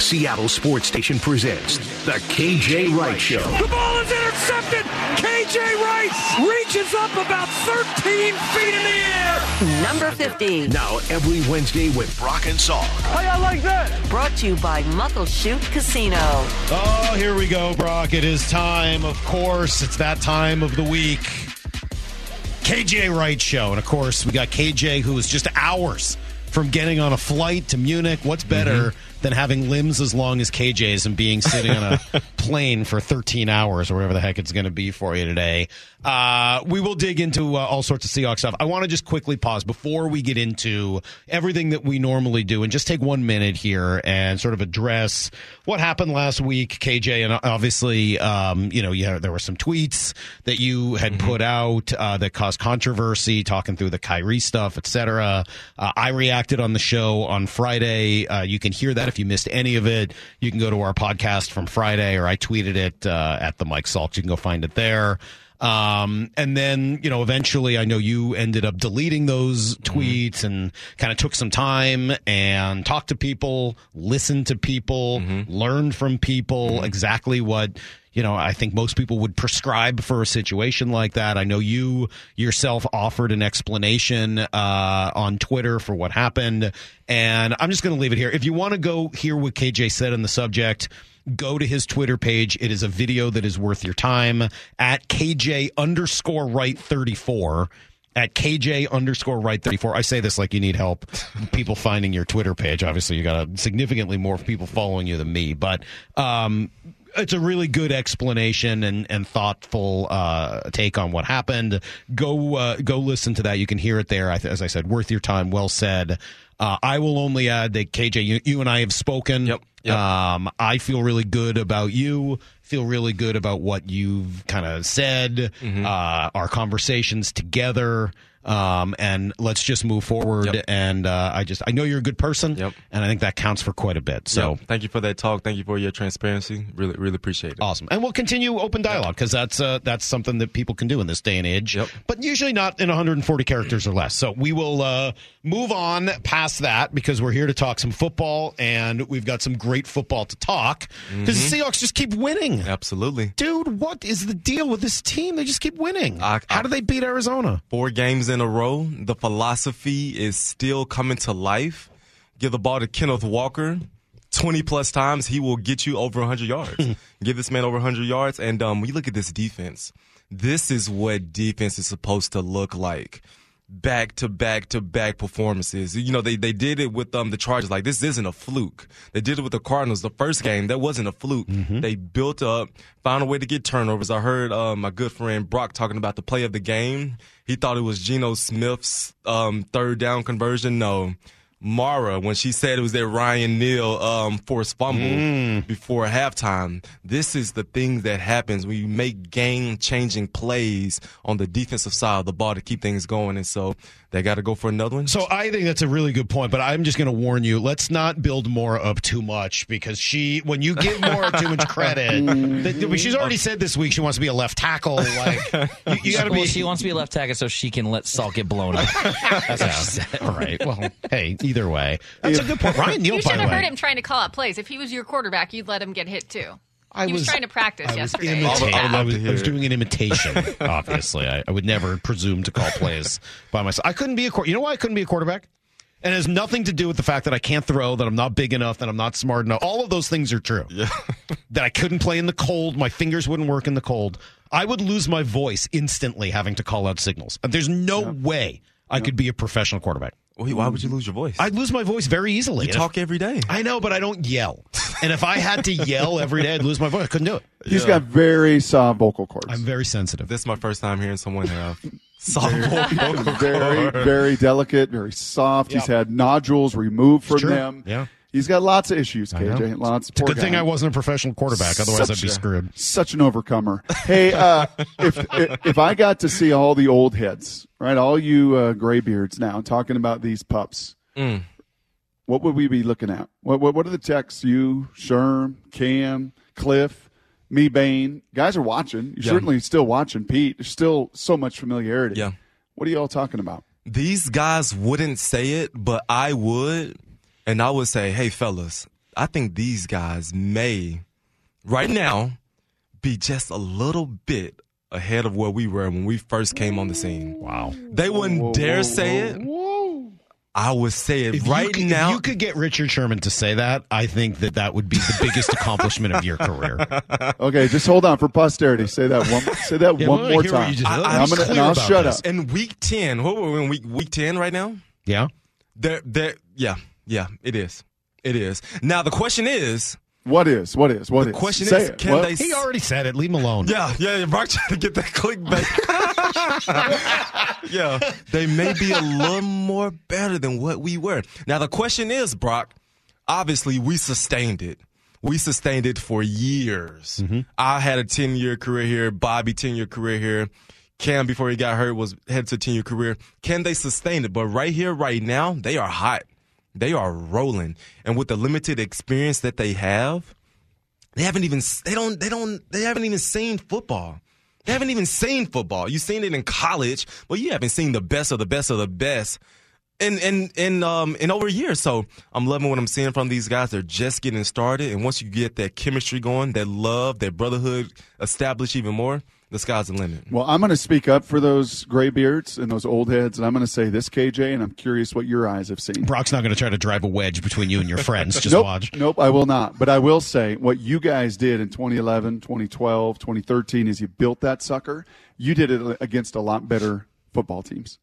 Seattle Sports Station presents The KJ Wright Show. The ball is intercepted. KJ Wright reaches up about 13 feet in the air. Number 15. Now, every Wednesday with Brock and Salk. How y'all like that? Brought to you by Muckleshoot Casino. Oh, here we go, Brock. It is time, of course. It's that time of the week. KJ Wright Show. And of course, we got KJ who is just hours from getting on a flight to Munich. What's better than having limbs as long as KJ's and being sitting on a plane for 13 hours or whatever the heck it's going to be for you today? Uh, we will dig into uh, all sorts of Seahawks stuff. I want to just quickly pause before we get into everything that we normally do and just take one minute here and sort of address what happened last week, KJ. And obviously, um, you know, yeah, there were some tweets that you had put out uh, that caused controversy, talking through the Kyrie stuff, etc. Uh, I reacted on the show on Friday. Uh, you can hear that if you missed any of it. You can go to our podcast from Friday, or I tweeted it uh, at the Mike Salk. You can go find it there. Um, and then, you know, eventually I know you ended up deleting those tweets and kind of took some time and talked to people, listened to people, learned from people exactly what, you know, I think most people would prescribe for a situation like that. I know you yourself offered an explanation, uh, on Twitter for what happened. And I'm just going to leave it here. If you want to go hear what KJ said on the subject, go to his Twitter page. It is a video that is worth your time at KJ underscore Wright 34 at KJ underscore Wright 34. I say this like you need help people finding your Twitter page. Obviously, you got a significantly more people following you than me, but, um, it's a really good explanation and, and thoughtful uh, take on what happened. Go uh, go listen to that. You can hear it there. As I said, worth your time. Well said. Uh, I will only add that KJ, you, you and I have spoken. Yep, yep. Um, I feel really good about you. Feel really good about what you've kind of said. Mm-hmm. Uh, our conversations together. Um, and let's just move forward. Yep. And uh, I just I know you're a good person. Yep. And I think that counts for quite a bit. So. Yep. thank you for that talk. Thank you for your transparency. Really, really appreciate it. Awesome, and we'll continue open dialogue because that's uh, that's something that people can do in this day and age. Yep. But usually not in 140 characters or less. So we will uh, move on past that because we're here to talk some football, and we've got some great football to talk because the Seahawks just keep winning. Absolutely. Dude, what is the deal with this team? They just keep winning. I- How do they beat Arizona? Four games in a row. The philosophy is still coming to life. Give the ball to Kenneth Walker. 20 plus times, he will get you over 100 yards. Give this man over 100 yards. And um, you look at this defense, this is what defense is supposed to look like. Back to back to back performances. You know, they, they did it with um, the Chargers. Like, this isn't a fluke. They did it with the Cardinals the first game. That wasn't a fluke. They built up, found a way to get turnovers. I heard uh, my good friend Brock talking about the play of the game. He thought it was Geno Smith's um, third down conversion. No. Mara, when she said it was that Ryan Neal um, forced fumble before halftime, this is the thing that happens when you make game changing plays on the defensive side of the ball to keep things going. And so they got to go for another one. So I think that's a really good point, but I'm just going to warn you: let's not build Mora up too much because she, when you give Mora too much credit, mm. that- she's already said this week she wants to be a left tackle. Like you, you got to well, be. she wants to be a left tackle so she can let Salk get blown up. That's what she said. All right. Well, hey, either way, that's a good point. Ryan Neal, You should the have way, heard him trying to call out plays. If he was your quarterback, you'd let him get hit too. I he was, trying to practice I was yesterday. imitating- I would- I would I was, I was doing an imitation. Obviously, I, I would never presume to call plays by myself. I couldn't be a quar- you know why I couldn't be a quarterback. And it has nothing to do with the fact that I can't throw, that I'm not big enough, that I'm not smart enough. All of those things are true. Yeah. that I couldn't play in the cold, my fingers wouldn't work in the cold. I would lose my voice instantly having to call out signals. There's no way I could be a professional quarterback. Wait, why would you lose your voice? I'd lose my voice very easily. you And if- talk every day. I know, but I don't yell. And if I had to yell every day, I'd lose my voice. I couldn't do it. He's got very soft vocal cords. I'm very sensitive. This is my first time hearing someone have soft vocal cords. very, very delicate, very soft. He's had nodules removed from true. them. Yeah. He's got lots of issues, KJ. Lots. It's a poor good thing. I wasn't a professional quarterback. Otherwise, Such I'd be a- screwed. Such an overcomer. Hey, uh, if if I got to see all the old heads, right, all you uh, graybeards now talking about these pups, Mm. what would we be looking at? What what, what are the texts? You, Sherm, Cam, Cliff, me, Bain. Guys are watching. You're Yeah. certainly still watching, Pete. There's still so much familiarity. Yeah. What are y'all talking about? These guys wouldn't say it, but I would. And I would say, hey, fellas, I think these guys may, right now, be just a little bit ahead of where we were when we first came on the scene. Wow. They wouldn't dare say it. I would say it If right you could, now. if you could get Richard Sherman to say that, I think that that would be the biggest accomplishment of your career. Okay, just hold on for posterity. Say that one. Say that Yeah, one more time. just- I, I'm, I'm gonna, and clear I'll shut this. up. in week ten, what were we in week week ten right now? Yeah. There, there, yeah, yeah, it is, it is. Now the question is, What is? What is? What the is? question Say is, it. can What? they? He already said it. Leave him alone. Yeah, yeah, yeah. Brock trying to get that clickbait. yeah, they may be a little more better than what we were. Now the question is, Brock. Obviously, we sustained it. We sustained it for years. Mm-hmm. I had a ten year career here. Bobby ten year career here. Cam before he got hurt was headed to a ten year career. Can they sustain it? But right here, right now, they are hot. They are rolling, and with the limited experience that they have, they haven't even they don't they don't they haven't even seen football. They haven't even seen football. You've seen it in college, but you haven't seen the best of the best of the best in in in um in over a year. So I'm loving what I'm seeing from these guys. They're just getting started, and once you get that chemistry going, that love, that brotherhood established even more, the sky's the limit. Well, I'm going to speak up for those gray beards and those old heads, and I'm going to say this, KJ, and I'm curious what your eyes have seen. Brock's not going to try to drive a wedge between you and your friends. Just nope, watch. Nope, I will not. But I will say what you guys did in 2011, 2012, 2013 is you built that sucker. You did it against a lot better football teams.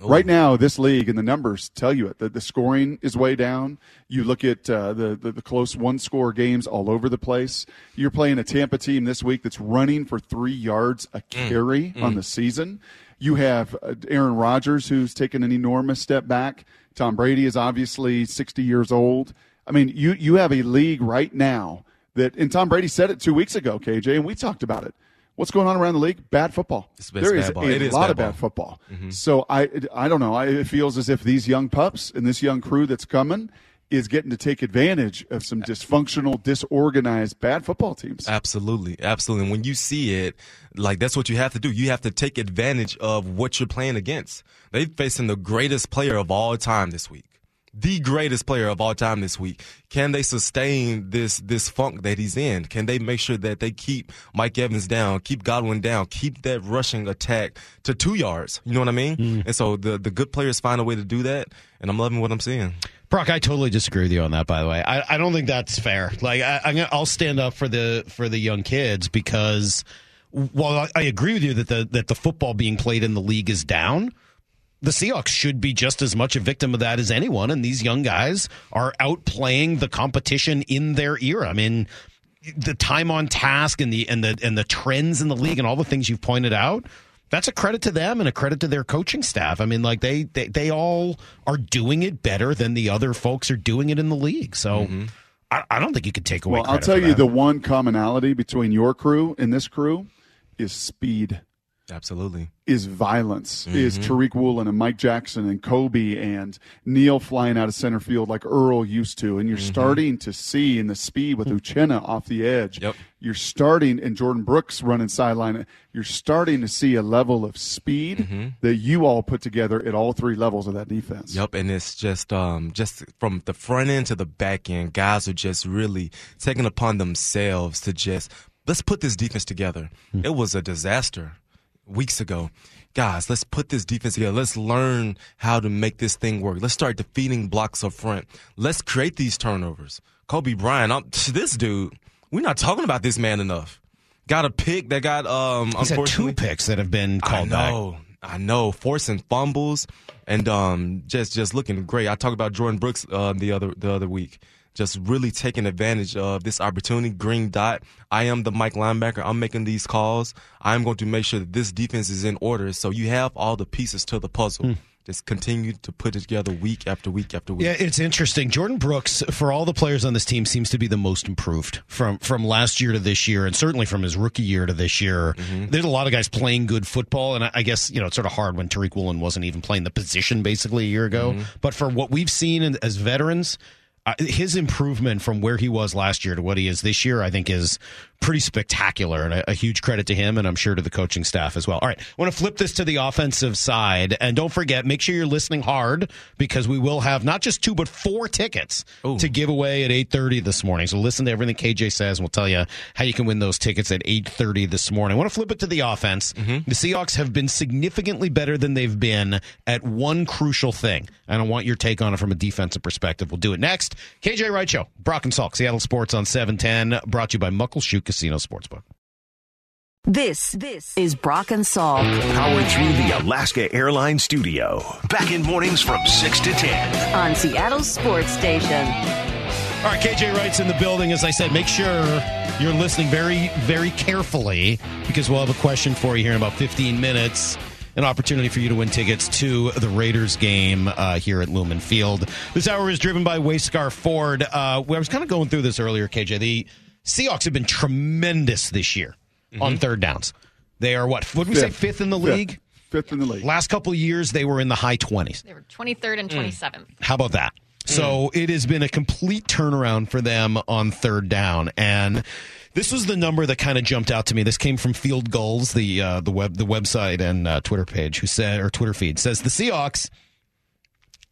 Right now, this league and the numbers tell you it. The, the scoring is way down. You look at uh, the, the the close one score games all over the place. You're playing a Tampa team this week that's running for three yards a carry on the season. You have uh, Aaron Rodgers who's taken an enormous step back. Tom Brady is obviously 60 years old. I mean, you you have a league right now that, and Tom Brady said it two weeks ago, KJ, and we talked about it. What's going on around the league? Bad football. There is ball. a It is lot bad of bad ball. football. Mm-hmm. So I I don't know. I, it feels as if these young pups and this young crew that's coming is getting to take advantage of some dysfunctional, disorganized, bad football teams. Absolutely, absolutely. And when you see it, like that's what you have to do. You have to take advantage of what you're playing against. They're facing the greatest player of all time this week. The greatest player of all time this week. Can they sustain this this funk that he's in? Can they make sure that they keep Mike Evans down, keep Godwin down, keep that rushing attack to two yards? You know what I mean? Mm. And so the the good players find a way to do that, and I'm loving what I'm seeing. Brock, I totally disagree with you on that. By the way, I, I don't think that's fair. Like, I, I'm gonna, I'll stand up for the for the young kids because while I, I agree with you that the that the football being played in the league is down, the Seahawks should be just as much a victim of that as anyone. And these young guys are outplaying the competition in their era. I mean, the time on task and the and the and the trends in the league and all the things you've pointed out. That's a credit to them and a credit to their coaching staff. I mean, like they they, they all are doing it better than the other folks are doing it in the league. So mm-hmm. I, I don't think you could take away. Well, I'll tell for you that. the one commonality between your crew and this crew is speed. Absolutely. is violence, Mm-hmm. is Tariq Woolen and Mike Jackson and Coby and Neil flying out of center field like Earl used to. And you're starting to see in the speed with Uchenna off the edge. Mm-hmm. Yep. You're starting, and Jordyn Brooks running sideline. You're starting to see a level of speed Mm-hmm. that you all put together at all three levels of that defense. Yep, and it's just um just from the front end to the back end, guys are just really taking upon themselves to just let's put this defense together. It was a disaster weeks ago. Guys, let's put this defense together. Let's learn how to make this thing work. Let's start defeating blocks up front. Let's create these turnovers. Coby Bryant, I'm, this dude, we're not talking about this man enough. Got a pick that got um He's had unfortunately two picks that have been called I back. know, I know, forcing fumbles and um just just looking great. I talked about Jordyn Brooks uh, the other the other week. Just really taking advantage of this opportunity. Green dot. I am the Mike linebacker. I'm making these calls. I'm going to make sure that this defense is in order. So you have all the pieces to the puzzle. Hmm. Just continue to put it together week after week after week. Yeah, it's interesting. Jordyn Brooks, for all the players on this team, seems to be the most improved from from last year to this year, and certainly from his rookie year to this year. Mm-hmm. There's a lot of guys playing good football, and I, I guess you know it's sort of hard when Tariq Woolen wasn't even playing the position basically a year ago. Mm-hmm. But for what we've seen as veterans. His improvement from where he was last year to what he is this year, I think, is pretty spectacular, and a, a huge credit to him, and I'm sure to the coaching staff as well. All right, I want to flip this to the offensive side, and don't forget, make sure you're listening hard because we will have not just two but four tickets Ooh. to give away at 8:30 this morning. So listen to everything KJ says, and we'll tell you how you can win those tickets at 8:30 this morning. I want to flip it to the offense. Mm-hmm. The Seahawks have been significantly better than they've been at one crucial thing, and I want your take on it from a defensive perspective. We'll do it next. KJ Wright Show, Brock and Salk, Seattle Sports on 710, brought to you by Muckleshoot Casino Sportsbook. This this is Brock and Salk Powered through the Alaska Airlines studio. Back in mornings from 6 to 10. on Seattle Sports Station. All right, KJ Wright's in the building. As I said, make sure you're listening very, very carefully because we'll have a question for you here in about 15 minutes. An opportunity for you to win tickets to the Raiders game uh, here at Lumen Field. This hour is driven by Wayscar Ford. Uh, I was kind of going through this earlier, KJ. The Seahawks have been tremendous this year on third downs. They are what? Would we say? Fifth in the Fifth. league. Fifth in the league. Last couple of years, they were in the high 20s. They were 23rd and 27th. How about that? So it has been a complete turnaround for them on third down, and this was the number that kind of jumped out to me. This came from Field Gulls, the uh, the web the website and uh, Twitter page, who said or Twitter feed says the Seahawks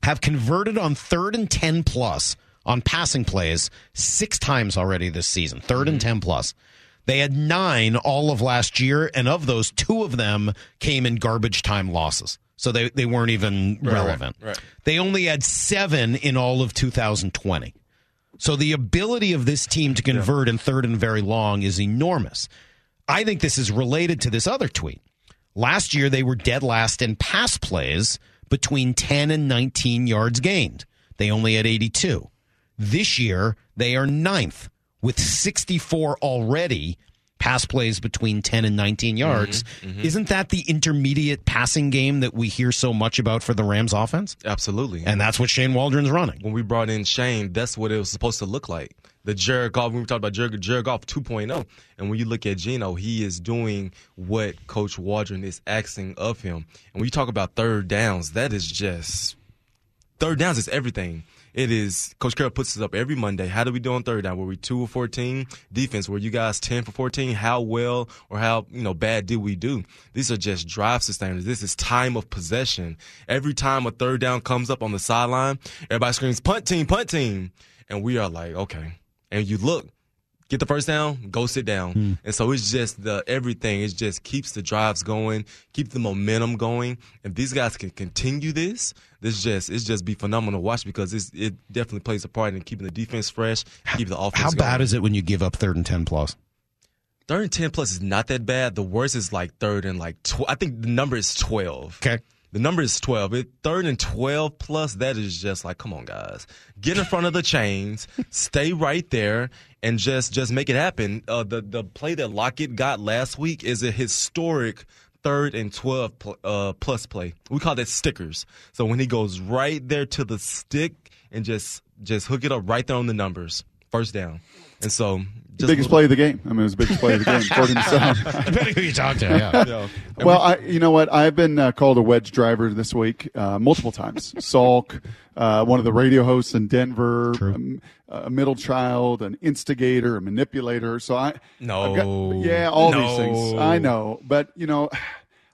have converted on third and ten plus on passing plays six times already this season. 3rd and mm-hmm. ten plus. They had nine all of last year, and of those, two of them came in garbage time losses. So they, they weren't even relevant. right. They only had seven in all of 2020. So the ability of this team to convert in third and very long is enormous. I think this is related to this other tweet. Last year, they were dead last in pass plays between 10 and 19 yards gained. They only had 82. This year, they are ninth with 64 already pass plays between 10 and 19 mm-hmm, yards. Mm-hmm. Isn't that the intermediate passing game that we hear so much about for the Rams offense? Absolutely. And that's what Shane Waldron's running. when we brought in Shane, that's what it was supposed to look like. The Jared Goff, when we talked about Jared, Jared Goff 2.0, and when you look at Geno, he is doing what Coach Waldron is asking of him. And when you talk about third downs, that is just third downs is everything. It is Coach Carroll puts us up every Monday. How do we do on third down? Were we two or fourteen? Defense, were you guys ten for fourteen? How well or how you know bad did we do? These are just drive sustainers. This is time of possession. Every time a third down comes up on the sideline, everybody screams punt team, punt team, and we are like, okay. And you look, get the first down, go sit down. Hmm. And so it's just the everything. It just keeps the drives going, keep the momentum going. If these guys can continue this, this just it's just be phenomenal to watch because it's, it definitely plays a part in keeping the defense fresh, keep the offense. How bad going. is it when you give up third and 10 plus? Third and ten plus is not that bad. The worst is like third and like tw- I think the number is twelve. Okay. The number is 12. It, third and 12 plus, that is just like, come on, guys. Get in front of the chains, stay right there, and just just make it happen. Uh, the, the play that Lockett got last week is a historic third and 12 pl- uh, plus play. We call that stickers. So when he goes right there to the stick and just just hook it up right there on the numbers, first down. And so, The just biggest little- play of the game. I mean, it was the biggest play of the game, according to some. Depending who you talk to, yeah. Yeah. Well, I, you know what? I've been uh, called a wedge driver this week uh, multiple times. Salk, uh, one of the radio hosts in Denver, um, a middle child, an instigator, a manipulator. So I, No. Got- yeah, all these things. I know, but you know.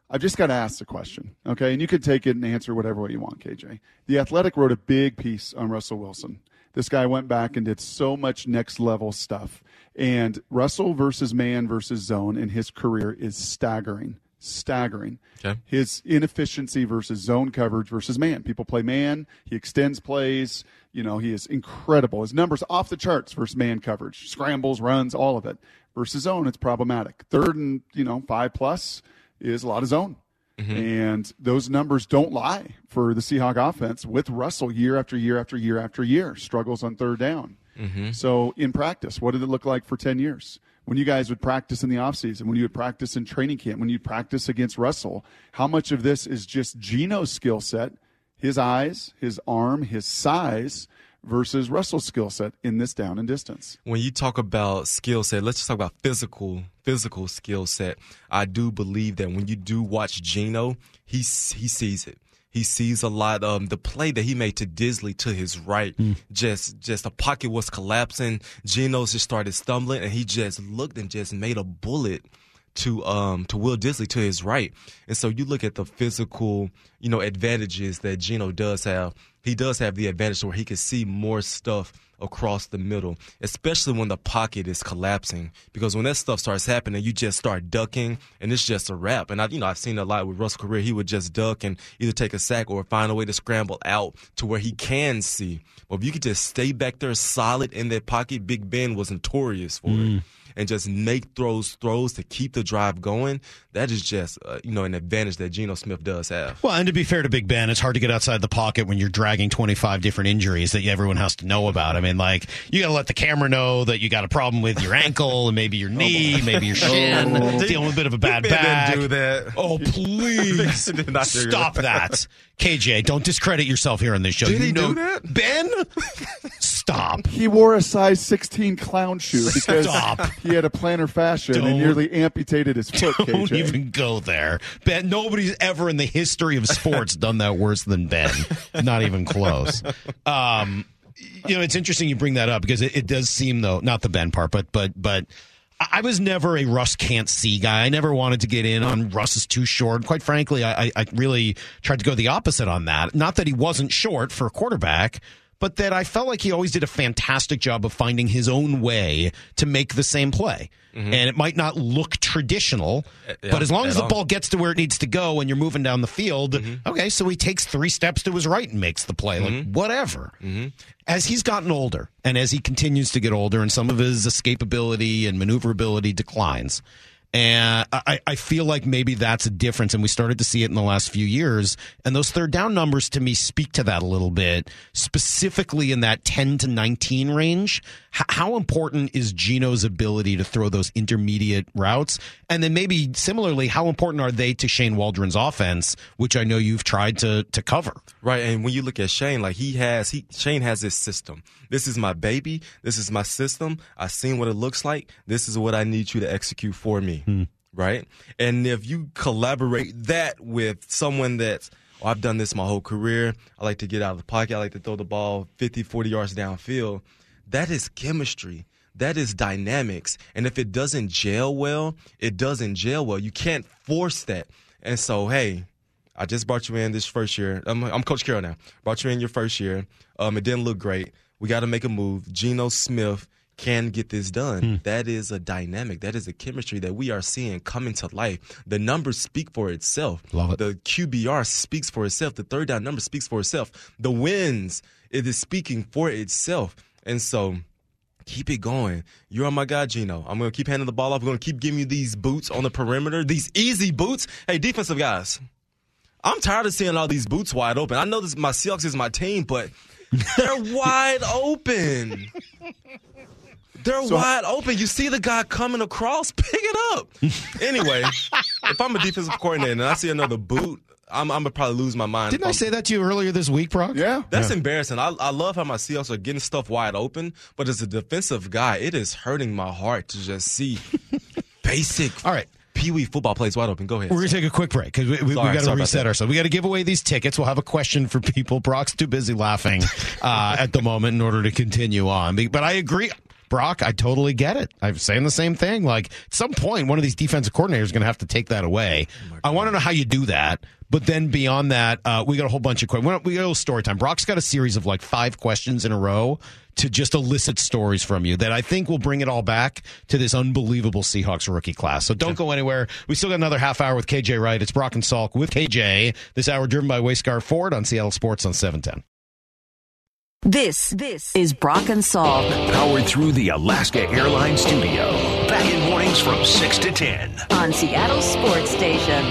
I've just got to ask the question, okay? And you could take it and answer whatever way you want, KJ. The Athletic wrote a big piece on Russell Wilson. This guy went back and did so much next level stuff. And Russell versus man versus zone in his career is staggering. Staggering. Okay. His inefficiency versus zone coverage versus man. People play man. He extends plays. You know, he is incredible. His numbers off the charts versus man coverage, scrambles, runs, all of it. Versus zone, it's problematic. Third and, you know, five plus is a lot of zone. Mm-hmm. And those numbers don't lie for the Seahawk offense with Russell year after year after year after year. Struggles on third down. Mm-hmm. So in practice, what did it look like for 10 years? When you guys would practice in the offseason, when you would practice in training camp, when you practice against Russell, how much of this is just Geno's skill set, his eyes, his arm, his size, versus Russell's skill set in this down and distance? when you talk about skill set, let's just talk about physical physical skill set. I do believe that when you do watch Geno, he he sees it. He sees a lot. Um, the play that he made to Dissly to his right, just just the pocket was collapsing. Geno's just started stumbling, and he just looked and just made a bullet to um to Will Dissly to his right. And so you look at the physical, you know, advantages that Geno does have. He does have the advantage where he can see more stuff across the middle, especially when the pocket is collapsing. Because when that stuff starts happening, you just start ducking, and it's just a wrap. And I, you know, I've seen a lot with Russell career. He would just duck and either take a sack or find a way to scramble out to where he can see. But if you could just stay back there solid in that pocket, Big Ben was notorious for it mm. And just make throws throws to keep the drive going. That is just uh, you know an advantage that Geno Smith does have. Well, and to be fair to Big Ben, it's hard to get outside the pocket when you're dragging 25 different injuries that everyone has to know about. I mean, like, you got to let the camera know that you got a problem with your ankle and maybe your knee, maybe your shin, dealing with a bit of a bad back. do that. Oh, please. Not Stop that. KJ, don't discredit yourself here on this show. Did you he know do that? Ben? Stop. He wore a size 16 clown shoe because Stop. He had a plantar fascia and Don't- nearly amputated his foot. Don't KJ. even go there. Ben, nobody's ever in the history of sports done that worse than Ben. Not even close. Um, you know, it's interesting you bring that up because it, it does seem though, not the Ben part, but but but I was never a Russ can't see guy. I never wanted to get in on Russ is too short. Quite frankly, I- I really tried to go the opposite on that. Not that he wasn't short for a quarterback, but that I felt like he always did a fantastic job of finding his own way to make the same play. Mm-hmm. And it might not look traditional, uh, yeah, but as long as the all. ball gets to where it needs to go and you're moving down the field, mm-hmm. okay, so he takes three steps to his right and makes the play. Like, mm-hmm. whatever. As he's gotten older and as he continues to get older and some of his escapability and maneuverability declines, and I, I feel like maybe that's a difference. And we started to see it in the last few years. And those third down numbers to me speak to that a little bit, specifically in that 10 to 19 range. How important is Geno's ability to throw those intermediate routes? And then maybe similarly, how important are they to Shane Waldron's offense, which I know you've tried to, to cover? Right, and when you look at Shane, like he has, he Shane has this system. This is my baby. This is my system. I've seen what it looks like. This is what I need you to execute for me. Hmm. Right, and if you collaborate that with someone that's, oh, I've done this my whole career. I like to get out of the pocket. I like to throw the ball 50, 40 yards downfield. That is chemistry. That is dynamics. And if it doesn't gel well, it doesn't gel well. You can't force that. And so, hey, I just brought you in this first year. I'm, I'm Coach Carroll now. Brought you in your first year. Um, it didn't look great. We got to make a move. Geno Smith can get this done. That is a dynamic. That is a chemistry that we are seeing coming to life. The numbers speak for itself. Love it. The QBR speaks for itself. The third down number speaks for itself. The wins, it is speaking for itself. And so keep it going. You're on my guy, Geno. I'm going to keep handing the ball off. We're going to keep giving you these boots on the perimeter, these easy boots. Hey, defensive guys. I'm tired of seeing all these boots wide open. I know this my Seahawks is my team, but they're wide open. They're wide open. You see the guy coming across, pick it up. Anyway, if I'm a defensive coordinator and I see another boot, I'm, I'm gonna probably lose my mind. Didn't If I I'm- say that to you earlier this week, Brock? Yeah. That's embarrassing. I, I love how my Seahawks are getting stuff wide open, but as a defensive guy, it is hurting my heart to just see basic All right. Pee Wee football plays wide open. Go ahead. We're going to take a quick break because we, we, Sorry, got to reset ourselves. We got to give away these tickets. We'll have a question for people. Brock's too busy laughing uh, at the moment in order to continue on. But I agree. Brock, I totally get it. I'm saying the same thing. Like, at some point, one of these defensive coordinators is going to have to take that away. I want to know how you do that. But then beyond that, uh, we got a whole bunch of questions. We got a little story time. Brock's got a series of like five questions in a row to just elicit stories from you that I think will bring it all back to this unbelievable Seahawks rookie class. So don't go anywhere. We still got another half hour with KJ Wright. It's Brock and Salk with KJ. This hour driven by Wayscar Ford on Seattle Sports on 710. This this is Brock and Salk Powered through the Alaska Airlines Studio. Back in mornings from 6 to 10. on Seattle Sports Station.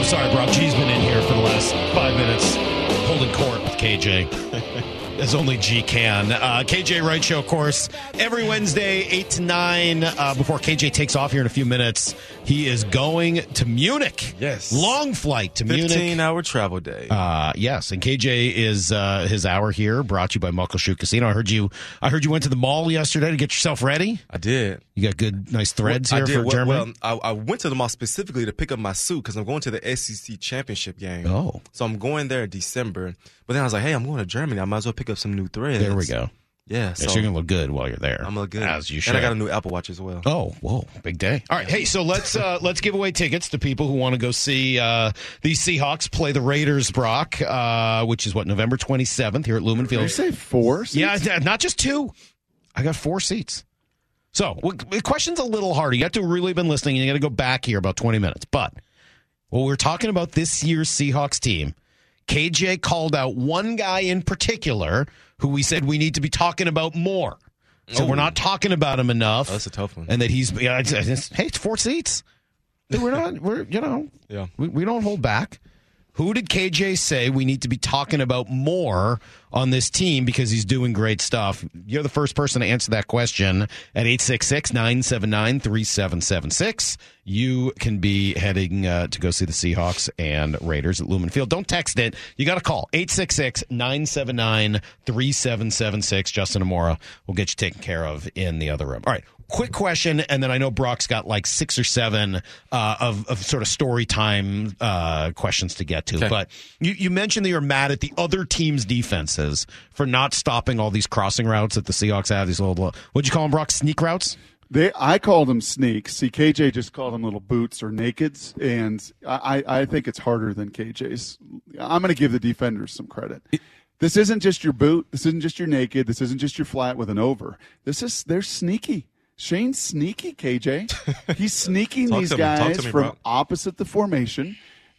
I'm sorry, Brock. G's been in here for the last five minutes holding court with KJ. as only G can. Uh, KJ Wright Show, of course, every Wednesday, 8 to 9. Uh, before KJ takes off here in a few minutes, he is going to Munich. Yes. Long flight to Munich. 15 hour travel day. Uh, yes, and KJ is uh, his hour here, brought to you by Muckleshoot Casino. I heard you. I heard you went to the mall yesterday to get yourself ready. I did. You got good, nice threads I here did. for well, Germany. well, I, I went to the mall specifically to pick up my suit because I'm going to the SEC championship game. Oh. So I'm going there in December. But then I was like, hey, I'm going to Germany. I might as well pick up some new threads. there we go. Yeah. So So you're gonna look good while you're there. I'm look good. as you should. And I got a new Apple Watch as well. Oh, whoa, big day! All right, hey, so let's uh, let's give away tickets to people who want to go see uh, these Seahawks play the Raiders, Brock, uh, which is what November twenty seventh here at Lumen Did you Field. say four? Yeah, seats? th- not just two. I got four seats. So the question's a little harder. You have to really been listening, and you got to go back here about twenty minutes. But well, we're talking about this year's Seahawks team. KJ called out one guy in particular who we said we need to be talking about more. So we're not talking about him enough. Oh, that's a tough one. And that he's yeah, it's, it's, hey, it's four seats. We're not. We're you know. Yeah. We, we don't hold back. Who did KJ say we need to be talking about more on this team because he's doing great stuff? You're the first person to answer that question at 866 979 3776. You can be heading uh, to go see the Seahawks and Raiders at Lumen Field. Don't text it. You got to call 866 979 3776. Justin Amora will get you taken care of in the other room. All right quick question, and then I know Brock's got like six or seven uh, of, of sort of story time uh, questions to get to. Okay. But you, you mentioned that you're mad at the other team's defenses for not stopping all these crossing routes that the Seahawks have. These little, what'd you call them, Brock? Sneak routes? They, I call them sneaks. See, KJ just called them little boots or nakeds, and I, I think it's harder than KJ's. I'm going to give the defenders some credit. This isn't just your boot. This isn't just your naked. This isn't just your flat with an over. This is they're sneaky. Shane's sneaky, KJ. He's sneaking these to me. Talk guys me, from Brock. opposite the formation.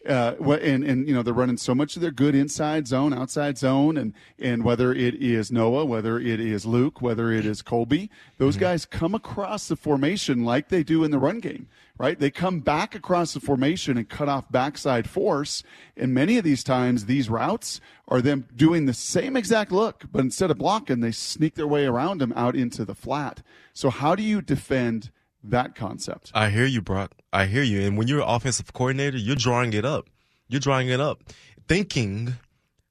Uh, and and you know they're running so much of their good inside zone, outside zone, and and whether it is Noah, whether it is Luke, whether it is Colby, those Mm-hmm. guys come across the formation like they do in the run game, right? They come back across the formation and cut off backside force, and many of these times these routes are them doing the same exact look, but instead of blocking, they sneak their way around them out into the flat. So how do you defend that concept? I hear you, Brock. I hear you. And when you're an offensive coordinator, you're drawing it up. You're drawing it up, thinking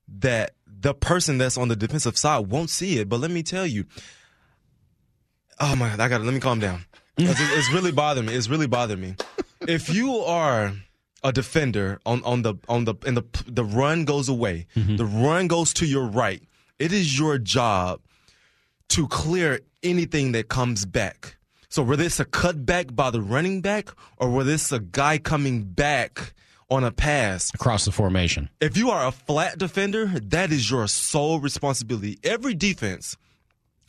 that the person that's on the defensive side won't see it. But let me tell you, oh my God, I got to let me calm down. It's really bothering me. It's really bothering me. If you are a defender on, on the on the and the the run goes away, mm-hmm. the run goes to your right. It is your job to clear anything that comes back. So whether it's a cutback by the running back or whether it's a guy coming back on a pass, Across the formation. if you are a flat defender, that is your sole responsibility. Every defense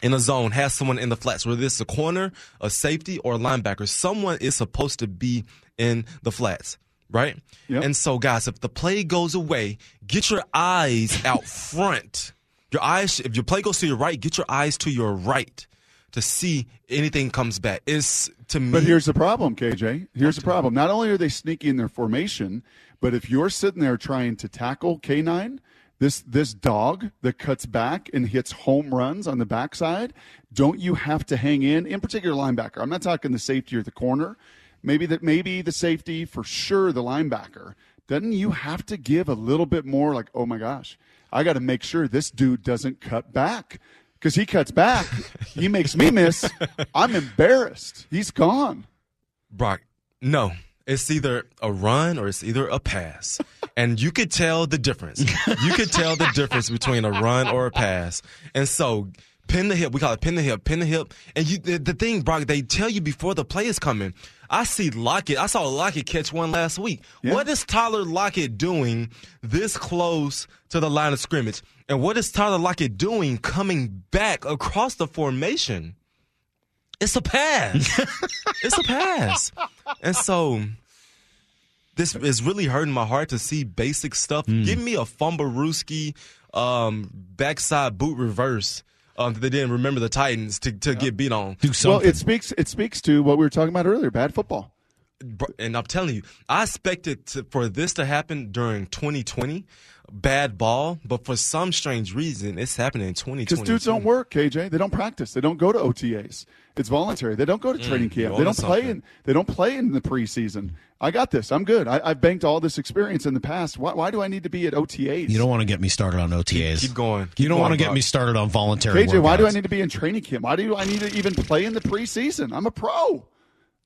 in a zone has someone in the flats, whether it's a corner, a safety, or a linebacker. Someone is supposed to be in the flats, right? Yep. And so, guys, if the play goes away, get your eyes out front. Your eyes, if your play goes to your right, get your eyes to your right to see anything comes back. It's to me. But here's the problem, KJ. Here's the problem. Not only are they sneaky in their formation, but if you're sitting there trying to tackle K9, this this dog that cuts back and hits home runs on the backside, don't you have to hang in? In particular, linebacker. I'm not talking the safety or the corner. Maybe that maybe the safety for sure the linebacker. Doesn't you have to give a little bit more? Like, oh my gosh, I got to make sure this dude doesn't cut back because he cuts back, he makes me miss. I'm embarrassed. He's gone. Brock, no. It's either a run or it's either a pass. And you could tell the difference. You could tell the difference between a run or a pass. And so pin the hip. We call it pin the hip, pin the hip. And you, the, the thing, Brock, they tell you before the play is coming. I see Lockett. I saw Lockett catch one last week. Yeah. What is Tyler Lockett doing this close to the line of scrimmage? And what is Tyler Lockett doing coming back across the formation? It's a pass. it's a pass. And so this is really hurting my heart to see basic stuff. Give me a Fumbarooski um, backside boot reverse um, they didn't remember the Titans to, to get beat on. Do something. Well, it speaks it speaks to what we were talking about earlier, bad football. Bro- and I'm telling you, I expected to, for this to happen during 2020, bad ball, but for some strange reason, it's happening in 2020. Because dudes don't work, KJ. They don't practice. They don't go to OTAs. It's voluntary. They don't go to training Mm, camp. They don't play something. in. They don't play in the preseason. I got this. I'm good. I, I've banked all this experience in the past. Why, why do I need to be at OTAs? You don't want to get me started on OTAs. keep going. you don't want to get me started on voluntary. KJ, why do I need to be in training camp? Why do I need to even play in the preseason? I'm a pro.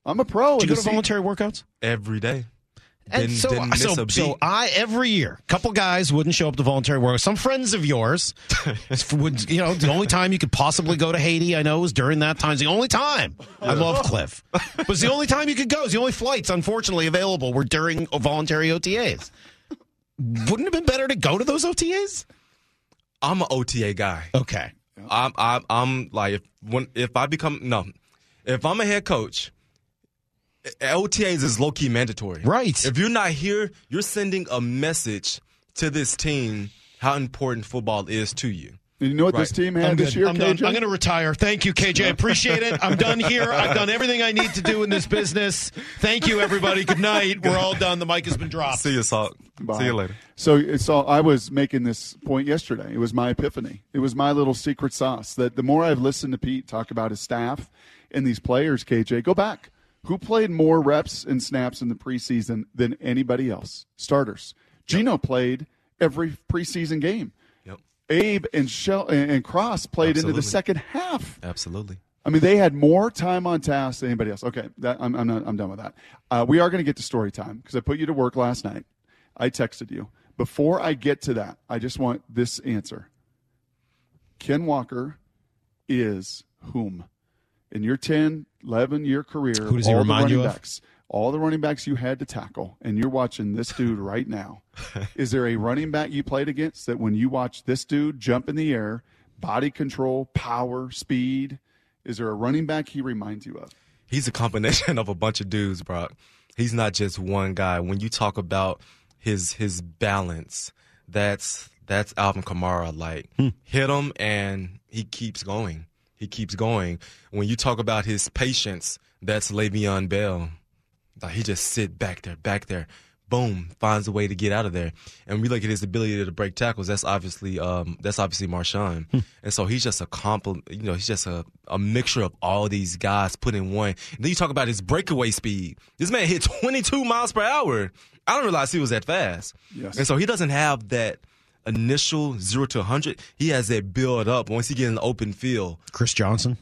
I'm a pro. Do you go to see- voluntary workouts? every day. And Didn't, so, didn't miss so, a beat. so I every year, a couple guys wouldn't show up to voluntary work. Some friends of yours would, you know, the only time you could possibly go to Haiti, I know, was during that time. It's the only time. I love Cliff, but it's the only time you could go. It's the only flights, unfortunately, available were during voluntary OTAs. Wouldn't it have been better to go to those OTAs? I'm an OTA guy. Okay, I'm, I'm, I'm like, if, when, if I become, no, if I'm a head coach, OTAs is low key mandatory. Right. If you're not here, you're sending a message to this team how important football is to you. And you know what this team had I'm this good. year, I'm done. KJ? I'm going to retire. Thank you, KJ. Appreciate it. I'm done here. I've done everything I need to do in this business. Thank you, everybody. Good night. We're all done. The mic has been dropped. See you, Salk. Bye. See you later. So, so I was making this point yesterday. It was my epiphany. It was my little secret sauce that the more I've listened to Pete talk about his staff and these players, KJ, go back. Who played more reps and snaps in the preseason than anybody else? Starters. Geno played every preseason game. Yep. Abe and Shell and Cross played into the second half. Absolutely. I mean, they had more time on task than anybody else. Okay, that, I'm, I'm, not, I'm done with that. Uh, we are going to get to story time because I put you to work last night. I texted you. Before I get to that, I just want this answer. Ken Walker is whom? In your 10, 11 year career, Who does he remind the you running of? backs, all the running backs you had to tackle, and you're watching this dude right now. is there a running back you played against that when you watch this dude jump in the air, body control, power, speed, is there a running back he reminds you of? he's a combination of a bunch of dudes, Brock. He's not just one guy. When you talk about his his balance, that's that's Alvin Kamara. Like hmm. hit him and he keeps going. He keeps going. When you talk about his patience, that's Le'Veon Bell. Like he just sit back there, back there, boom, finds a way to get out of there. And we look at his ability to break tackles. That's obviously um, that's obviously Marshawn. and so he's just a compliment. You know, he's just a, a mixture of all these guys put in one. And then you talk about his breakaway speed. This man hit 22 miles per hour. I don't realize he was that fast. Yes. And so he doesn't have that initial zero to 100. He has that build up once he get in the open field. Chris Johnson.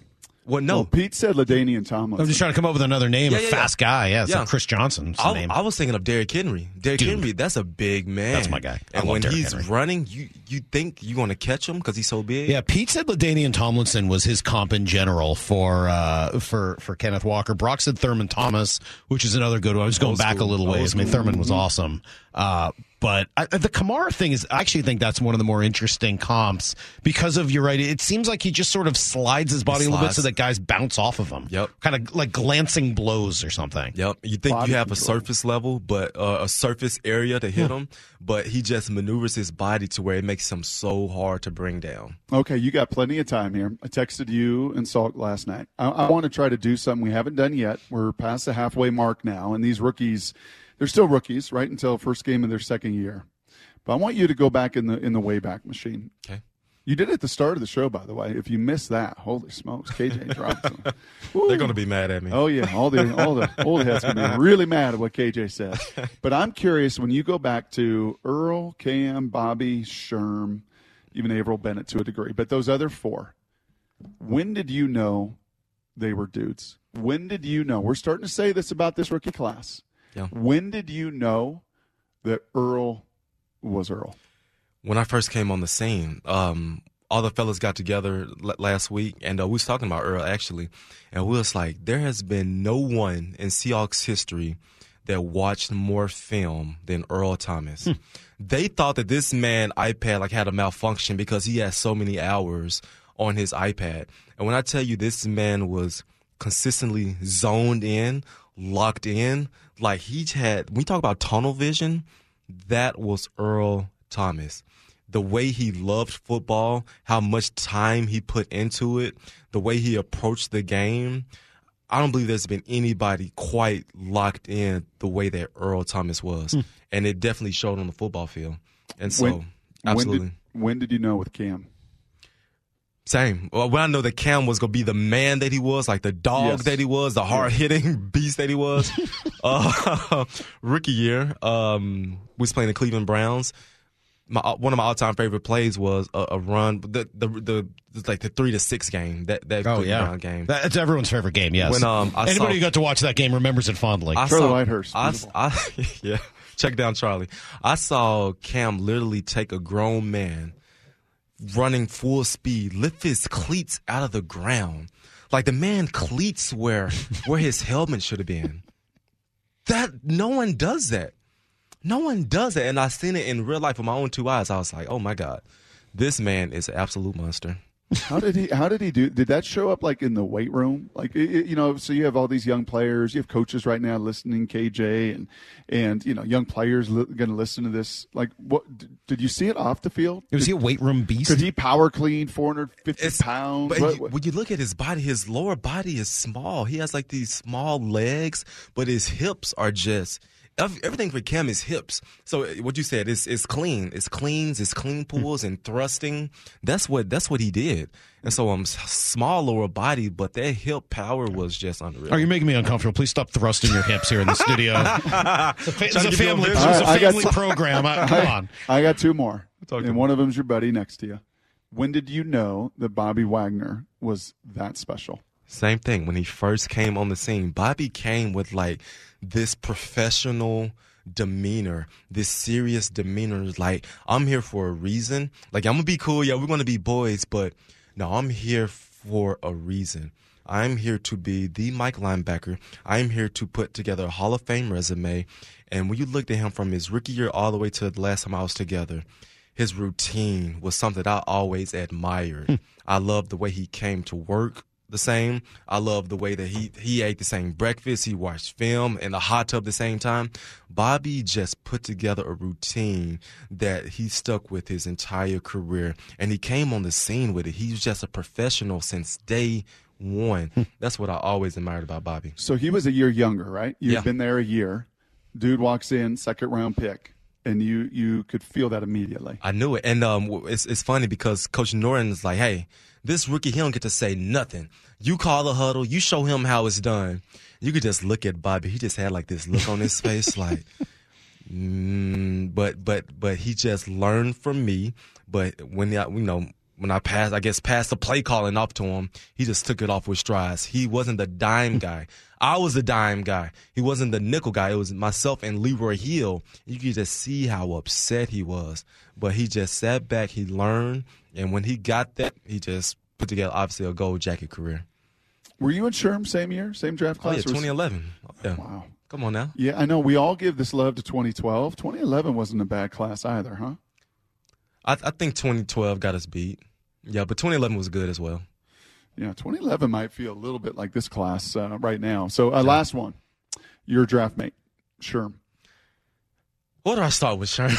Well, no. Well, Pete said LaDainian Tomlinson. I'm just trying to come up with another name. Yeah, a yeah, fast yeah. guy. Yeah, it's Yeah. like Chris Johnson's the I, name. I was thinking of Derrick Henry. Derrick Dude. Henry, that's a big man. That's my guy. I And when Derrick he's Henry. running, you you think you're going to catch him because he's so big. Yeah, Pete said LaDainian Tomlinson was his comp in general for uh, for for Kenneth Walker. Brock said Thurman Thomas, which is another good one. I was going Old back a little Old ways. I mean. Thurman was awesome. Uh, but I, the Kamara thing is, I actually think that's one of the more interesting comps because of you're right. It seems like he just sort of slides his body a little bit so that guys bounce off of him. Yep. kind of like glancing blows or something. Yep. You think Body you have a surface level, but uh, a surface area to hit him, but he just maneuvers his body to where it makes him so hard to bring down. Okay, you got plenty of time here. I texted you and Salk last night. I, I want to try to do something we haven't done yet. We're past the halfway mark now, and these rookies, they're still rookies, right until first game of their second year. But I want you to go back in the in the wayback machine. Okay. You did it at the start of the show, by the way. If you missed that, holy smokes, KJ dropped some. They're going to be mad at me. Oh yeah, all the all the old heads gonna be really mad at what KJ says. But I'm curious when you go back to Earl, Cam, Bobby, Sherm, even Averill Bennett to a degree, but those other four, when did you know they were dudes? When did you know? We're starting to say this about this rookie class. Yeah. When did you know that Earl was Earl? when I first came on the scene, um, all the fellas got together l- last week, and uh, we was talking about Earl actually, and we was like, there has been no one in Seahawks history that watched more film than Earl Thomas. They thought that this man iPad like had a malfunction because he had so many hours on his iPad, and when I tell you this man was consistently zoned in, locked in, like he had. When we talk about tunnel vision, that was Earl Thomas. The way he loved football, how much time he put into it, the way he approached the game. I don't believe there's been anybody quite locked in the way that Earl Thomas was, hmm. and it definitely showed on the football field. And so, When- absolutely. When did, when did you know with Cam? Same. Well, when I know that Cam was gonna be the man that he was, like the dog Yes. that he was, the hard hitting beast that he was. uh, rookie year, um, we was playing the Cleveland Browns. My uh, one of my all time favorite plays was a, a run, the, the the the like the three to six game that that Oh Cleveland yeah, Brown game. That's everyone's favorite game. Yes. When, um, I anybody saw- who got to watch that game remembers it fondly. I Charlie saw- Whitehurst, I, beautiful. I, yeah, check down Charlie. I saw Cam literally take a grown man running full speed, lift his cleats out of the ground. Like the man cleats where where his helmet should have been. That no one does that. No one does it. And I seen it in real life with my own two eyes. I was like, oh my God. This man is an absolute monster. How did he? How did he do? Did that show up like in the weight room? Like it- you know, so you have all these young players. You have coaches right now listening, KJ, and and you know, young players li- going to listen to this. Like, what did you see it off the field? was he a weight room beast? Could he power clean 450 It's- pounds? But What- you- what- when you look at his body, his lower body is small. He has like these small legs, but his hips are just everything for Cam is hips. So uh, what you said is is clean. It's cleans, it's clean pulls and thrusting. That's what that's what he did. And so I'm um s- small lower body, but that hip power was just unreal. Are you making me uncomfortable? Please stop thrusting your hips here in the studio. it's a, fa- it's a Trying to give you a family, it's visual. a All right, I got program. Uh, come on. I got two more, Talk to and me. one of them's your buddy next to you. When did you know that Bobby Wagner was that special? Same thing. When he first came on the scene, Bobby came with like this professional demeanor, this serious demeanor. Like, I'm here for a reason. Like, I'm gonna be cool. Yeah, we're gonna be boys, but no, I'm here for a reason. I'm here to be the Mike linebacker. I'm here to put together a Hall of Fame resume. And when you looked at him from his rookie year all the way to the last time I was together, his routine was something I always admired. Hmm. I loved the way he came to work the same. I love the way that he he ate the same breakfast. He watched film in the hot tub at the same time. Bobby just put together a routine that he stuck with his entire career, and he came on the scene with it. He was just a professional since day one. That's what I always admired about Bobby. So he was a year younger, right? You've Yeah. been there a year. Dude walks in, second round pick, and you you could feel that immediately. I knew it, and um, it's it's funny because Coach Norton's like, "Hey, this rookie, he don't get to say nothing. You call the huddle, you show him how it's done. You could just look at Bobby. He just had like this look on his face, like, mm, but but but he just learned from me. But when I, you know when I passed, I guess passed the play calling up to him, he just took it off with strides. He wasn't the dime guy. I was the dime guy. He wasn't the nickel guy. It was myself and Leroy Hill. You could just see how upset he was. But he just sat back, he learned, and when he got that, he just put together obviously a gold jacket career. Were you in Sherm same year, same draft class? Oh yeah, class? was- 2011. Yeah. Wow. Come on now. Yeah, I know. We all give this love to 2012. 2011 wasn't a bad class either, huh? I, I think 2012 got us beat. Yeah, but 2011 was good as well. Yeah, 2011 might feel a little bit like this class uh, right now. So, uh, last one, your draft mate, Sherm. What do I start with, Sherm?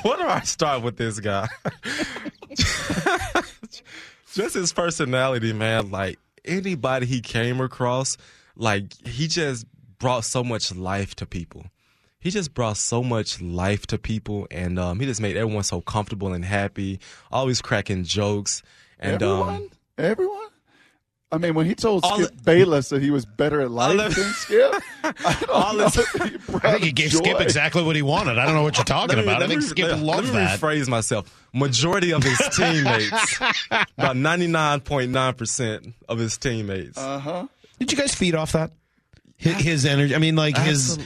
what do I start with this guy? Just his personality, man. Like anybody he came across, like he just brought so much life to people. He just brought so much life to people, and um, he just made everyone so comfortable and happy. Always cracking jokes, and Everyone? um, Everyone? I mean, when he told All Skip the- Bayless that he was better at life of- than Skip, I don't All know. the- if he brought I think he gave joy. Skip exactly what he wanted. I don't know what you're talking me- about. I let think me- Skip let, loved let me that. rephrase myself. Majority of his teammates, about ninety nine point nine percent of his teammates. Uh-huh. Did you guys feed off that? His, his energy. I mean, like his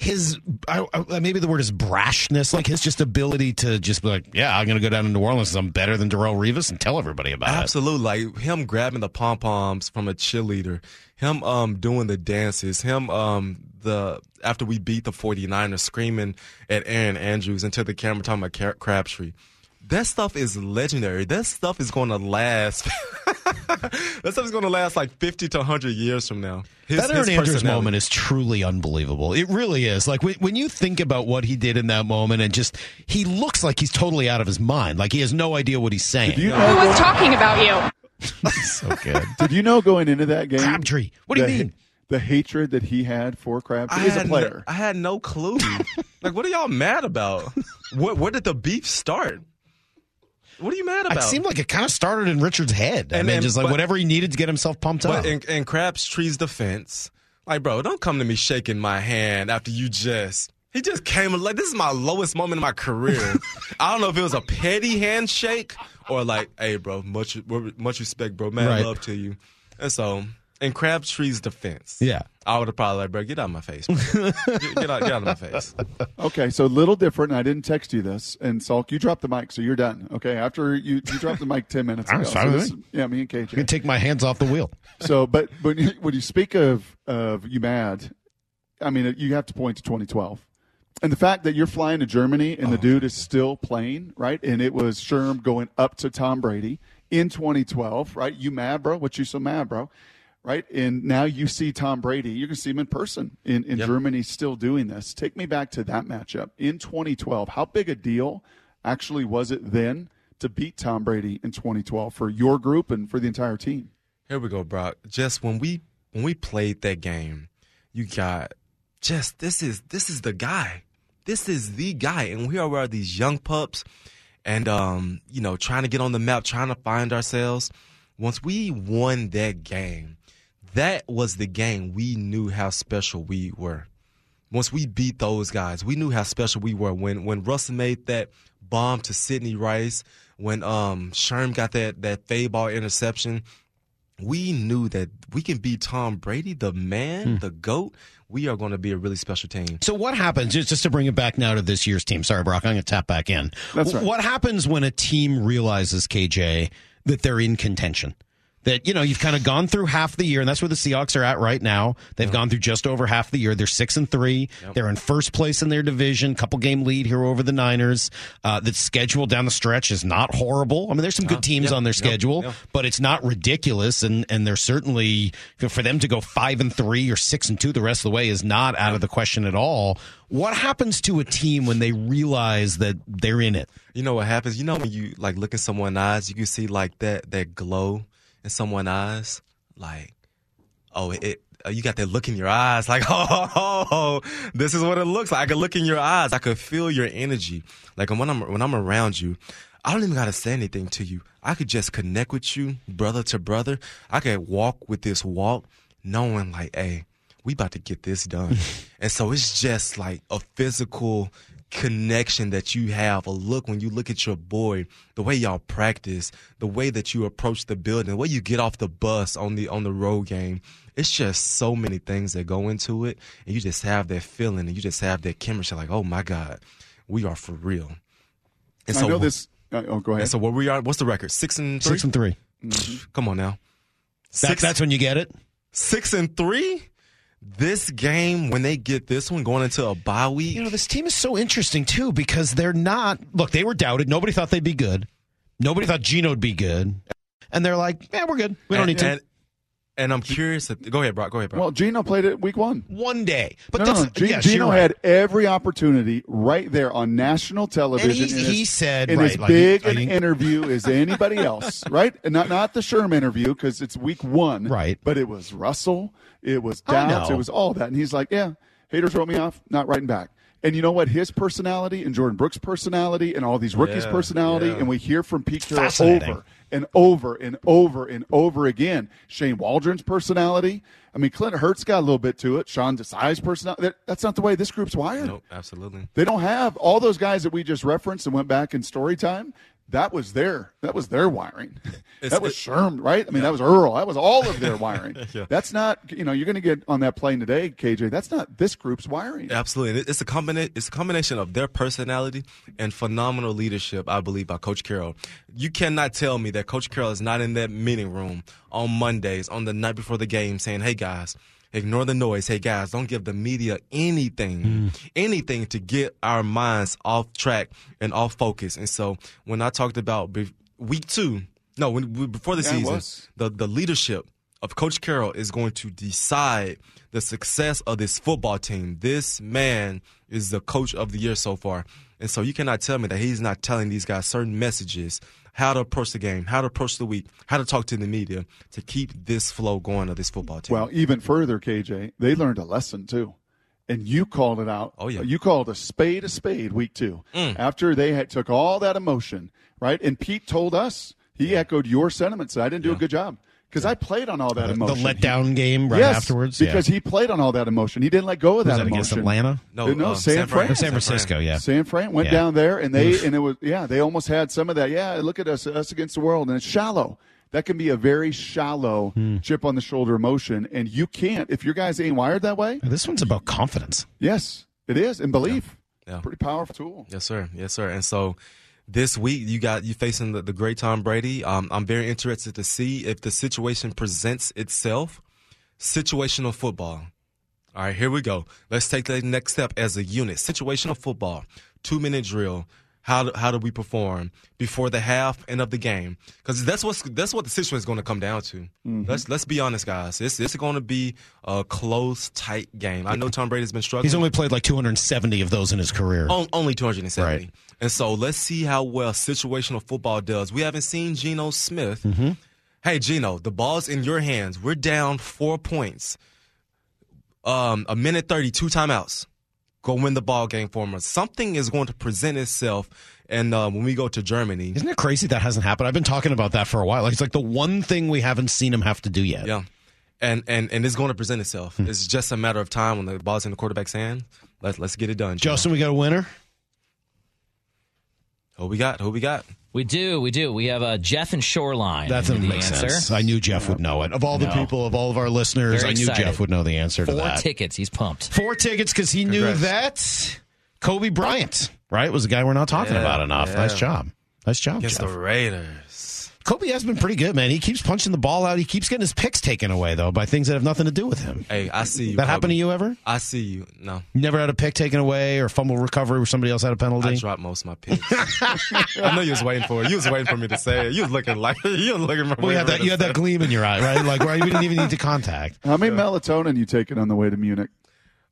his. I, I, maybe the word is brashness. Like his just ability to just be like, yeah, I'm to go down to New Orleans. I'm better than Darrelle Revis and tell everybody about it. Absolutely, like him grabbing the pom poms from a cheerleader, him um doing the dances, him um the after we beat the 49ers screaming at Erin Andrews into the camera talking about Crabtree. That stuff is legendary. That stuff is going to last. that stuff is going to last like 50 to 100 years from now. His, that Erin Andrews moment is truly unbelievable. It really is. Like when, when you think about what he did in that moment, and just he looks like he's totally out of his mind. Like he has no idea what he's saying. Do you know Who was talking about you? so good. Did you know going into that game? Crabtree. What do you mean? The hatred that he had for Crabtree I as a had player. No, I had no clue. like, what are y'all mad about? What, where did the beef start? What are you mad about? It seemed like it kind of started in Richard's head. I And mean, then- just like but- whatever he needed to get himself pumped up. But in, in Crabtree's defense, like, bro, don't come to me shaking my hand after you just. He just came like this is my lowest moment in my career. I don't know if it was a petty handshake or like, hey, bro, much much respect, bro, man, Right. love to you. And so, in Crabtree's defense, Yeah. I would have probably like, bro, get out of my face, get, get out, get out of my face. Okay, so a little different. I didn't text you this, and Salk, you dropped the mic, so you're done. Okay, after you you dropped the mic ten minutes ago. it's fine So this- yeah, me and KJ. I can KJ. take my hands off the wheel. So, but but when you- when you speak of of you mad, I mean you have to point to 2012. And the fact that you're flying to Germany and the Oh. dude is still playing, right? And it was Sherm going up to Tom Brady in 2012, right? You mad, bro? What you so mad, bro? Right? And now you see Tom Brady. You can see him in person in, in Germany still doing this. Take me back to that matchup in 2012. How big a deal actually was it then to beat Tom Brady in 2012 for your group and for the entire team? Here we go, Brock. Just when we when we played that game, you got just this is this is the guy. This is the guy, and here we are, these young pups, and um, you know, trying to get on the map, trying to find ourselves. Once we won that game, that was the game we knew how special we were. Once we beat those guys, we knew how special we were. When when Russell made that bomb to Sidney Rice, when um Sherm got that that fade ball interception, we knew that we can beat Tom Brady, the man, the GOAT. We are going to be a really special team. So what happens, just, just to bring it back now to this year's team? Sorry, Brock, I'm going to tap back in. That's right. What happens when a team realizes, KJ, that they're in contention? That, you know, you've kind of gone through half the year, and that's where the Seahawks are at right now. They've gone through just over half the year. They're six and three. They're in first place in their division, couple game lead here over the Niners. Uh, the schedule down the stretch is not horrible. I mean, there's some good teams yeah, on their schedule, but it's not ridiculous. And, and they're certainly, for them to go five and three or six and two the rest of the way is not out of the question at all. What happens to a team when they realize that they're in it? You know what happens? You know when you like look in someone's eyes, you can see like that that glow in someone's eyes. Like, oh, it. it uh, you got that look in your eyes, like, oh, this is what it looks like. I can look in your eyes. I could feel your energy. Like when I'm when I'm around you, I don't even gotta say anything to you. I could just connect with you, brother to brother. I could walk with this walk, knowing like, hey, we about to get this done. and so it's just like a physical connection that you have, a look when you look at your boy, the way y'all practice, the way that you approach the building, the way you get off the bus on the on the road game. It's just so many things that go into it, and you just have that feeling, and you just have that chemistry. Like, oh my God, we are for real. And I know this. Uh, oh, go ahead. And so where we are, what's the record? Six and three. Six and three. Come on now. That, Six, that's when you get it. six and three. This game, when they get this one going into a bye week, You know, this team is so interesting too because they're not. Look, they were doubted. Nobody thought they'd be good. Nobody thought Geno would be good, and they're like, "Yeah, we're good. We don't need to." And, and I'm curious. Go ahead, Brock. Go ahead, Brock. well, Geno played it week one. One day, but no, that's, no, no. G- yes, Geno you're right. had every opportunity right there on national television. And he- in he as- said, in right, as like, big an interview as anybody else, right? And not not the Sherm interview because it's week one, Right. But it was Russell, it was I Dowds, know. it was all that, and he's like, yeah, haters wrote me off, not writing back. And you know what? His personality and Jordyn Brooks' personality and all these rookies' Yeah, personality, yeah. and we hear from Pete Carroll over and over and over and over again. Shane Waldron's personality. I mean, Clint Hurtt's got a little bit to it. Sean Desai's personality. That, that's not the way this group's wired. nope, absolutely. They don't have all those guys that we just referenced and went back in story time. That was their that was their wiring. It's- that was Sherm, right? I mean, that was Earl. That was all of their wiring. Yeah. That's not you know you're going to get on that plane today, KJ. That's not this group's wiring. Absolutely, it's a combination. It's a combination of their personality and phenomenal leadership. I believe by Coach Carroll. You cannot tell me that Coach Carroll is not in that meeting room on Mondays, on the night before the game, saying, "Hey guys." Ignore the noise. Hey guys, don't give the media anything, mm. anything to get our minds off track and off focus. And so when I talked about be- week two, no, when, before the Yeah, season, the the leadership of Coach Carroll is going to decide the success of this football team. This man is the coach of the year so far. And so you cannot tell me that he's not telling these guys certain messages how to approach the game, how to approach the week, how to talk to the media to keep this flow going of this football team. Well, even further, KJ, they learned a lesson too. And you called it out. Oh, yeah. You called a spade a spade week two. Mm. After they had took all that emotion, right? And Pete told us, he echoed your sentiments. I didn't do a good job. Because I played on all that The emotion. The letdown game right yes, afterwards. Because he played on all that emotion. He didn't let go of was that, that against. Atlanta? no, no, uh, San Fran. San Francisco, yeah. San Fran went Yeah. down there and they and it was yeah they almost had some of that yeah look at us us against the world and it's shallow that can be a very shallow Hmm. chip on the shoulder emotion and you can't if your guys ain't wired that way This one's about confidence. yes it is and belief Yeah. pretty powerful tool Yes, sir. Yes, sir. And so this week you got you facing the, the great Tom Brady. Um, I'm very interested to see if the situation presents itself. Situational football. All right, here we go. Let's take the next step as a unit. Situational football. Two minute drill. How do, how do we perform before the half and of the game? Because that's what's that's what the situation is going to come down to. Let's let's be honest, guys. This this is going to be a close, tight game. I know Tom Brady's been struggling. He's only played like 270 of those in his career. On, only 270. Right. And so let's see how well situational football does. We haven't seen Geno Smith. Mm-hmm. Hey, Geno, the ball's in your hands. We're down four points. Um, a minute 30, two timeouts. Go win the ball game for us. Something is going to present itself. And uh, when we go to Germany, Isn't it crazy that hasn't happened? I've been talking about that for a while. Like, it's like the one thing we haven't seen him have to do yet. yeah, and and and it's going to present itself. Hmm. It's just a matter of time when the ball's in the quarterback's hand. Let's let's get it done. Justin, we got a winner. who we got? Who we got? We do, we do. We have uh, Jeff and Shoreline. That the doesn't make answer. sense. I knew Jeff would know it. Of all the No. people, of all of our listeners, Very I knew excited. Jeff would know the answer to that. Four that. tickets. He's pumped. Four tickets because he knew that Coby Bryant, right, was a guy we're not talking Yeah, about enough. yeah. Nice job. Nice job, Against Jeff. the Raiders. Coby has been pretty good, man. He keeps punching the ball out. He keeps getting his picks taken away, though, by things that have nothing to do with him. Hey, I see you. That Coby. happened to you ever? I see you. No, You never had a pick taken away or fumble recovery where somebody else had a penalty? I dropped most of my picks. I know you was waiting for it. You was waiting for me to say it. You was looking like you was looking for well, me you had that, you had that gleam in your eye, right? Like, right? We didn't even need to contact. how many melatonin you taking on the way to Munich.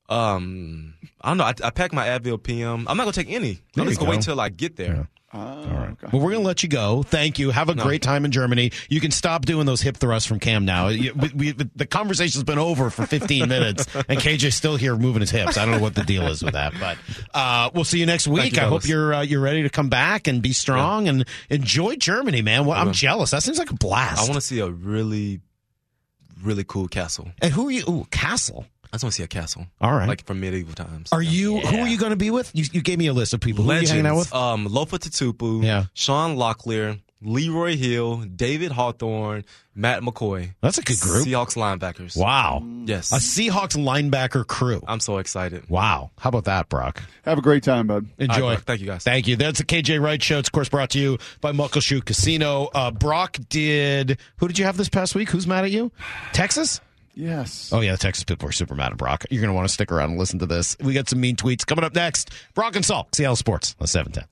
Um, I don't know. I, I packed my Advil PM. I'm not gonna take any. There I'm just gonna go. wait till I get there. All Right. Well, we're going to let you go. Thank you. Have a great time in Germany. You can stop doing those hip thrusts from Cam now. You- we, we, the conversation's been over for 15 minutes, and KJ's still here moving his hips. I don't know what the deal is with that, but uh, we'll see you next week. you, I hope you're uh, you're ready to come back and be strong and enjoy Germany, man. Well, I'm jealous. That seems like a blast. I want to see a really, really cool castle. and who are you? Ooh, Castle. I just want to see a castle. All right. like from medieval times. Are you? Who are you going to be with? You, you gave me a list of people. Who are you hanging out with? Um, Lofa Tatupu. Yeah. Sean Locklear, Leroy Hill, David Hawthorne, Matt McCoy. That's a good group. Seahawks linebackers. Wow. Yes. A Seahawks linebacker crew. I'm so excited. Wow. How about that, Brock? have a great time bud Enjoy. All right, Brock. Thank you, guys. Thank you. That's the KJ Wright Show. It's, of course, brought to you by Muckleshoot Casino. Uh, Brock did. Who did you have this past week? Who's mad at you? Texas? Yes Oh, yeah. The Texas people are super mad at Brock. You're going to want to stick around and listen to this. We got some mean tweets coming up next. Brock and Salk, Seattle Sports, on 710.